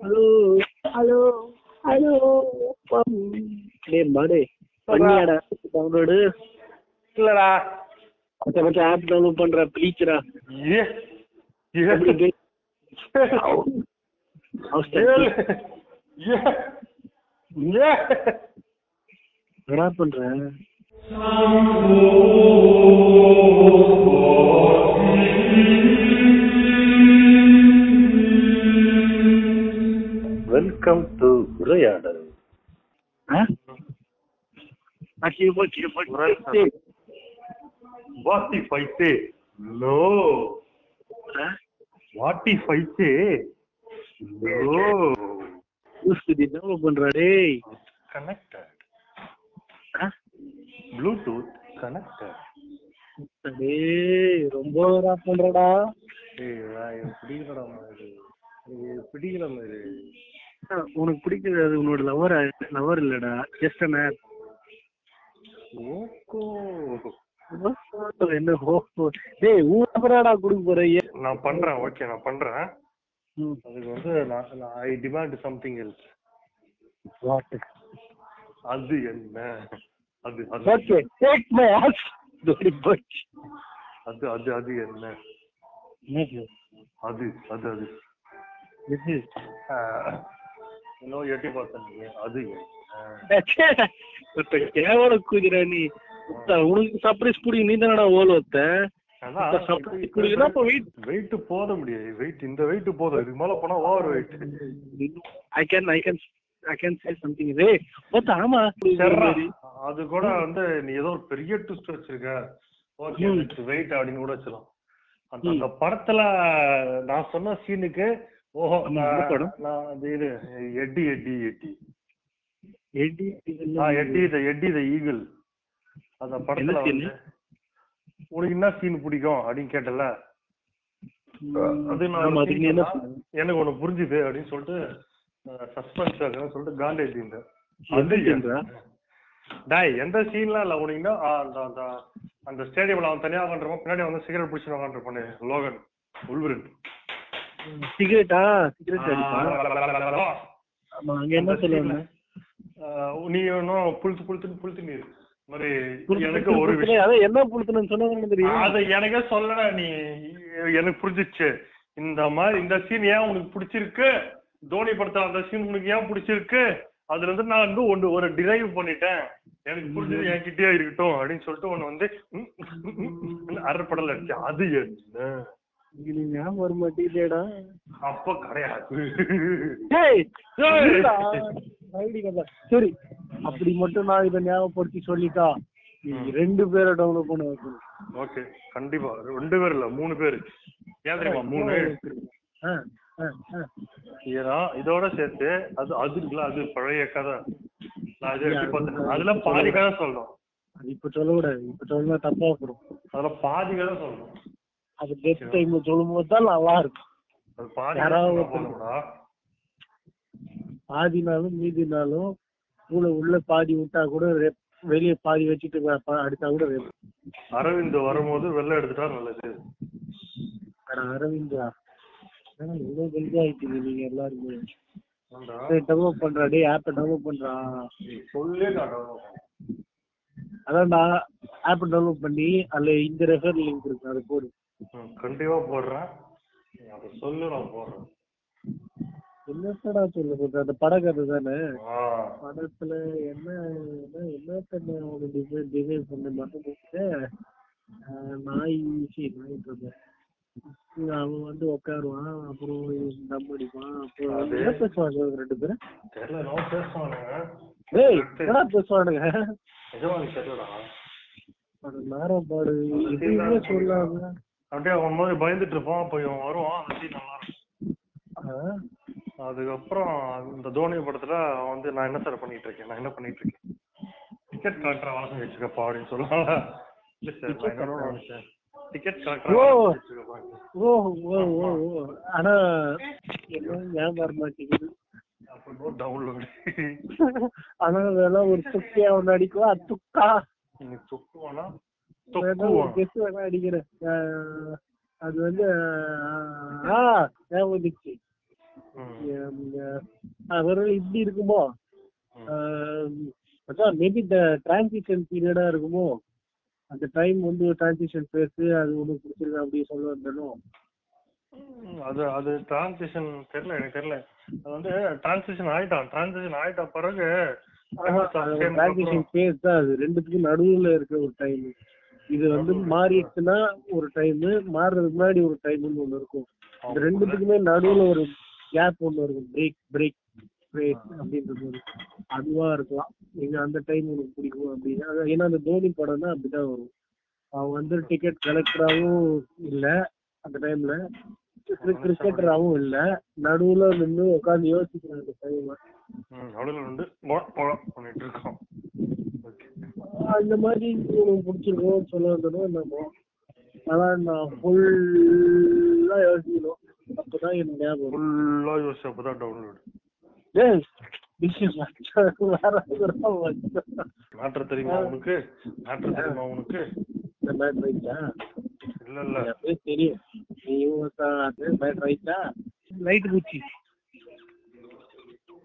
Hello hello hello டே மாடே பண்ணியாடா download இல்லடா. மச்சா மச்சா ஆப் டவுன்லோட் பண்ற ஏ. என்னடா பண்ற? அக்கி போச்சு போச்சு what if I say no what if I say no யூஸ்து download பண்றா டேய் கனெக்டட் ஆ? ப்ளூடூத் கனெக்டட் டேய் ரொம்ப ஓவரா பண்றடா எனக்கு பிடிக்கலடா மாதிரி. பிடிக்கல மாதிரி. உனக்கு பிடிக்கிறது உன்னோட லவர் லவர் இல்லடா. ஜஸ்ட் அன் ஆப் ஓகோ என்ன ஹோ. டேய் நம்பராடா கொடுக்க போற நான் பண்றேன் ஓகே நான் பண்றேன். அதுக்கு வந்து நான் ஐ டிமாண்ட் சம்திங் எல்ஸ்? அது என்ன அது அது. அது அது அது என்ன? அது அது அது? இன்னும் எட்டி பார்த்தேன் அது கேவல குதிரை ஒருத்த உனக்கு சர்ப்ரைஸ் பிடிக்கும் நீ தானடா ஓல் ஒத்த? வெயிட் வெயிட் போத முடியாது. வெயிட் இந்த வெயிட் போதும். இதுக்கு மேல போனா overweight I can I can I can say something ஆமா. அது கூட வந்து நீ ஏதோ ஒரு பெரிய ட்விஸ்ட் வச்சிருக்க. ஓகே. வெயிட் அப்படின்னு கூட வச்சிடலாம். அந்த படத்துல நான் சொன்ன சீனுக்கு ஓஹோ நான் இது எட்டி எட்டி எட்டி. எடி ஆ எட்டி த எட்டி த ஈகிள். அந்த படத்துல? வந்து உனக்கு என்ன சீன் பிடிக்கும்? அப்படின்னு கேட்டல. அது நான்? எனக்கு ஒண்ணு புரிஞ்சுது அப்படின்னு சொல்லிட்டு சஸ்பென்ஸ் சொல்லிட்டு காண்ட் எழுதிருந்தேன் எந்த scene-டா? டாய் எந்த சீன்லாம் இல்ல உனக்குன்னா அந்த அந்த அந்த ஸ்டேடியம்ல அவன் தனியா உட்காந்துருப்பான் பின்னாடி வந்து சிகரெட் பிடிச்சி உட்காந்துருப்பானே லோகன் உள்வரின். சிகரெட்டா? சிகரெட் அடிப்பா ஆமா அங்க என்ன சொல்லுவாங்க? நீ இன்னும் புளுத்து புளுத்துன்னு புளுத்து நீர் மாதிரி எனக்கு ஒரு விஷயம். என்ன புளுத்துன்னு சொன்னா தெரியும்? அத எனக்கே சொல்லடா நீ. எனக்கு புரிஞ்சிச்சு. இந்த மாதிரி இந்த சீன் ஏன் உனக்கு பிடிச்சிருக்கு? தோனி படத்துல அந்த சீன் உனக்கு ஏன் பிடிச்சிருக்கு? அதுல இருந்து நான் வந்து ஒன்று ஒரு டிரைவ் பண்ணிட்டேன். எனக்கு புரிஞ்சது என்கிட்டயே இருக்கட்டும் அப்படின்னு சொல்லிட்டு ஒண்ணு வந்து அரைப்படல அடிச்சு அது என்ன? ஞாபகம் வர மாட்டேதேடா அப்ப கிடையாது. ஐடி கதை. சரி அப்படி மட்டும் நான் இதை ஞாபகப்படுத்தி சொல்லிட்டா ரெண்டு பேரை டவுன்லோட் பண்ண வைக்கணும். ஓகே கண்டிப்பா. ரெண்டு பேர் இல்ல மூணு பேர். ஏன் தெரியுமா? மூணு. ஆ. ஏன்னா இதோட சேர்த்து அது அது அது பழைய கதை. நான் இதை எப்படி பார்த்தேன் அதுல பாதி கதை சொல்லணும். அது இப்ப சொல்லக்கூடாது. இப்ப சொன்னா தப்பா போடும். அதுல பாதி கதை சொல்லணும். அது டெத் டைம் சொல்லும் போது தான் நல்லா இருக்கும். அது பாதி யாராவது பாதி நாளும் மீதி நாளும் உள்ள உள்ள பாதி விட்டா கூட. வெளிய பாதி வச்சுட்டு வ- ப- அடிச்சா கூட rape. அரவிந்த் வரும்போது வெள்ளை எடுத்துட்டா நல்லது அட அரவிந்தா ஏன்னா இவ்வளவு ஆயிட்டீங்க நீங்க எல்லாருமே ஏன்டா? டெவலப் பண்றா டேய் ஆப்பை டெவலப் பண்றா நீ சொல்லே காட்டும் அதான்டா ஆப் டெவலப் பண்ணி அதுல இந்த ரெஃபர் லிங்க் இருக்கு அது போடு கண்டிப்பா போடுறேன் நீ அதை சொல்லு நான் போடுறேன் என்னத்தடா சொல்ல சொல்ற? அந்த படக்கதை தானே? ஆ. படத்துல என்ன என்ன என்ன அவனு டிசைன் டிசைன் பண்ண மட்டும் நாய் சரி நாய் அவன் வந்து உட்காருவான் அப்புறம் தம் அடிப்பான் அப்புறம் என்ன பேசுவாங்க ரெண்டு பேரும்? தெரியல பேசுவானுங்க. டேய் பேசுவானுங்க? நிஜமா நீ தெரியலடா அது நாரப்பாடு எதுவுமே சொல்லாம. அப்படியே அவன் மாதிரி பயந்துட்டு இருப்பான் அப்ப இவன் வருவான் அந்த scene நல்லா இருக்கும். ஆ? அதுக்கப்புறம் இந்த தோனி படத்துல அவன் வந்து நான் என்ன சார் பண்ணிட்டு இருக்கேன்? நான் என்ன பண்ணிட்டு இருக்கேன்? டிக்கெட் கலெக்டர் வேலை செஞ்சு வச்சிருக்கப்பா அப்படின்னு சொல்லுவாங்க இல்ல சார் நான் என்னோட நினைச்சேன் டிக்கெட் கலெக்டர் ஓ. ஓ ஓ ஓ ஓ. ஆனா ஞாபகம் மாட்டேங்குது? ஆனா அதெல்லாம் ஒரு துக்கியா ஒண்ணு அடிக்குவா? துக்கா நீ தொக்குவானா கெஸ் வேணா அடிக்கிறேன். அது வந்து ஆ ஞாபகம் வந்துச்சு ம். அவர் இப்படி இருக்குமோ? அதான் மேபி இந்த டிரான்சிஷன் பீரியடா இருக்குமோ? அந்த டைம் வந்து டிரான்சிஷன் ஃபேஸ் அது ஒண்ணு பிடிச்சிருக்கு அப்படி சொல்ல வந்தனும் அது அது டிரான்சிஷன் தெரியல எனக்கு தெரியல. அது வந்து டிரான்சிஷன் ஆயிட்டான் டிரான்சிஷன் ஆயிட்ட பிறகு டிரான்சிஷன் ஃபேஸ் தான் அது. ரெண்டுத்துக்கும் நடுவுல இருக்க ஒரு டைம் இது வந்து மாறிடுச்சுன்னா ஒரு டைம் மாறுறதுக்கு முன்னாடி ஒரு டைம்னு ஒண்ணு இருக்கும். இந்த ரெண்டுத்துக்குமே நடுவுல ஒரு கேப் ஒண்ணு இருக்கும். பிரேக் பிரேக் பிரேக் அப்படின்றது ஒரு அதுவா இருக்கலாம். நீங்க அந்த டைம் உங்களுக்கு பிடிக்கும் அப்படின்னா. ஏன்னா அந்த தோனி படம் தான் அப்படிதான் வரும். அவன் வந்து டிக்கெட் கலெக்டராகவும் இல்ல அந்த டைம்ல கிரிக்கெட்டராகவும் இல்ல. நடுவுல நின்று உட்காந்து யோசிக்கிறேன் அந்த டைம் நடுவில் பண்ணிட்டு இருக்கோம். அந்த மாதிரி உனக்கு பிடிச்சிருக்கும் சொல்ல வந்ததும் என்னமோ ஆனா நான் ஃபுல்லா யோசிக்கணும். அப்பதான் எனக்கு ஞாபகம். ஃபுல்லா யோசிச்சு அப்பதான் டவுன்லோடு வந்து. மேட்ரு தெரியுமா உனக்கு? மேட்ரு தெரியுமா உனக்கு? இல்ல இல்ல தெரியும் நீ ரைட்டா? லைட் குச்சி.